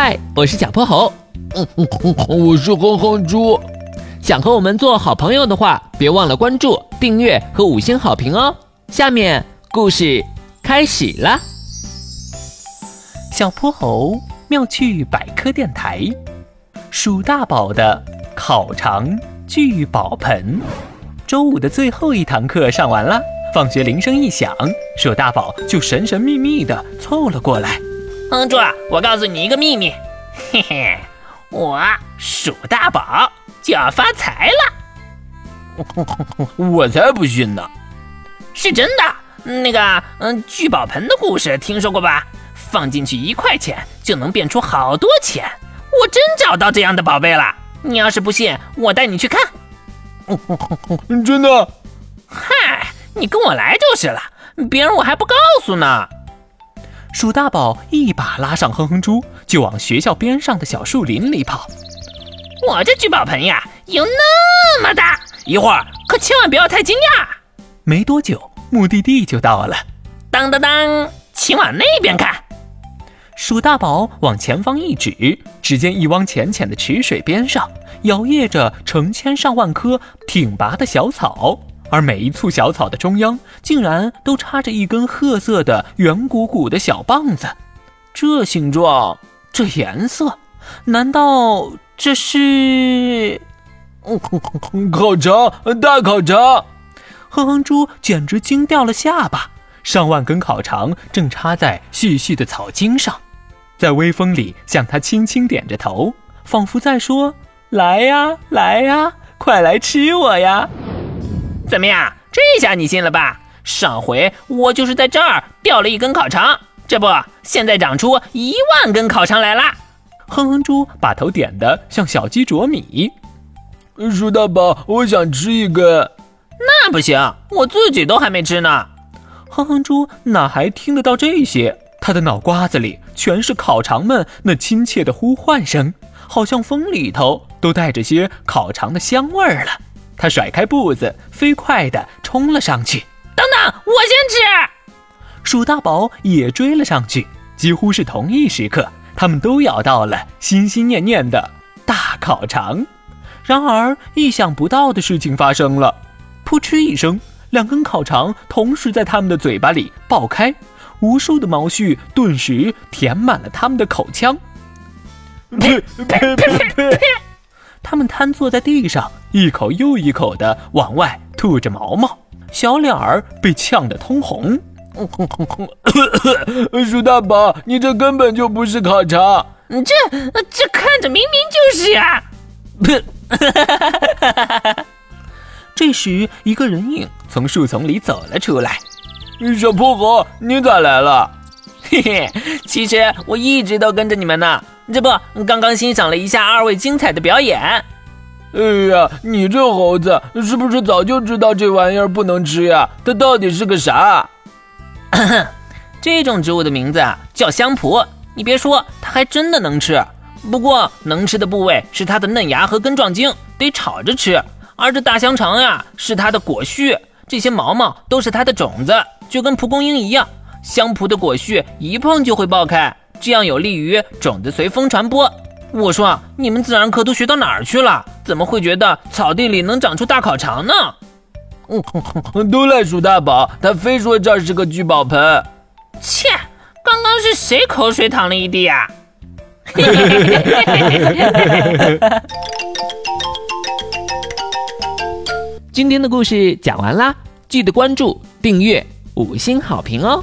嗨，我是小泼猴。嗯嗯嗯，我是哼哼猪。想和我们做好朋友的话，别忘了关注、订阅和五星好评哦。下面故事开始啦。小泼猴妙趣百科电台，鼠大宝的烤肠聚宝盆。周五的最后一堂课上完了，放学铃声一响，鼠大宝就神神秘秘地凑了过来。哼猪，我告诉你一个秘密，嘿嘿，我鼠大宝就要发财了。我才不信呢！是真的。那个，嗯，聚宝盆的故事听说过吧？放进去一块钱就能变出好多钱。我真找到这样的宝贝了。你要是不信，我带你去看。真的？嗨，你跟我来就是了。别人我还不告诉呢。鼠大宝一把拉上哼哼猪，就往学校边上的小树林里跑。我这聚宝盆呀，有那么大，一会儿可千万不要太惊讶。没多久，目的地就到了。当当当，请往那边看。鼠大宝往前方一指，只见一汪浅浅的池水边上，摇曳着成千上万棵挺拔的小草。而每一簇小草的中央，竟然都插着一根褐色的圆鼓鼓的小棒子。这形状，这颜色，难道这是？烤肠，大烤肠！哼哼猪简直惊掉了下巴。上万根烤肠正插在细细的草茎上，在微风里向他轻轻点着头，仿佛在说：“来呀，来呀，快来吃我呀！”怎么样？这下你信了吧？上回我就是在这儿掉了一根烤肠，这不，现在长出一万根烤肠来了。哼哼猪把头点得像小鸡啄米。鼠大宝，我想吃一根。那不行，我自己都还没吃呢。哼哼猪哪还听得到这些？他的脑瓜子里全是烤肠们那亲切的呼唤声，好像风里头都带着些烤肠的香味儿了。他甩开步子，飞快地冲了上去。等等，我先吃。鼠大宝也追了上去。几乎是同一时刻，他们都咬到了心心念念的大烤肠。然而，意想不到的事情发生了。噗嗤一声，两根烤肠同时在他们的嘴巴里爆开，无数的毛絮顿时填满了他们的口腔。呸呸呸呸！他们瘫坐在地上，一口又一口地往外吐着毛毛，小脸儿被呛得通红。鼠大宝，你这根本就不是烤肠，这这看着明明就是呀！这时，一个人影从树丛里走了出来。小泼猴，你咋来了？嘿 嘿，其实我一直都跟着你们呢。这不，刚刚欣赏了一下二位精彩的表演。哎呀，你这猴子是不是早就知道这玩意儿不能吃呀？它到底是个啥？这种植物的名字啊叫香蒲。你别说，它还真的能吃。不过能吃的部位是它的嫩芽和根状茎，得炒着吃。而这大香肠呀，是它的果序，这些毛毛都是它的种子，就跟蒲公英一样。香蒲的果序一碰就会爆开。这样有利于种子随风传播。我说，你们自然课都学到哪儿去了？怎么会觉得草地里能长出大烤肠呢？都赖鼠大宝，他非说这是个聚宝盆。切，刚刚是谁口水淌了一地呀？今天的故事讲完啦，记得关注、订阅、五星好评哦。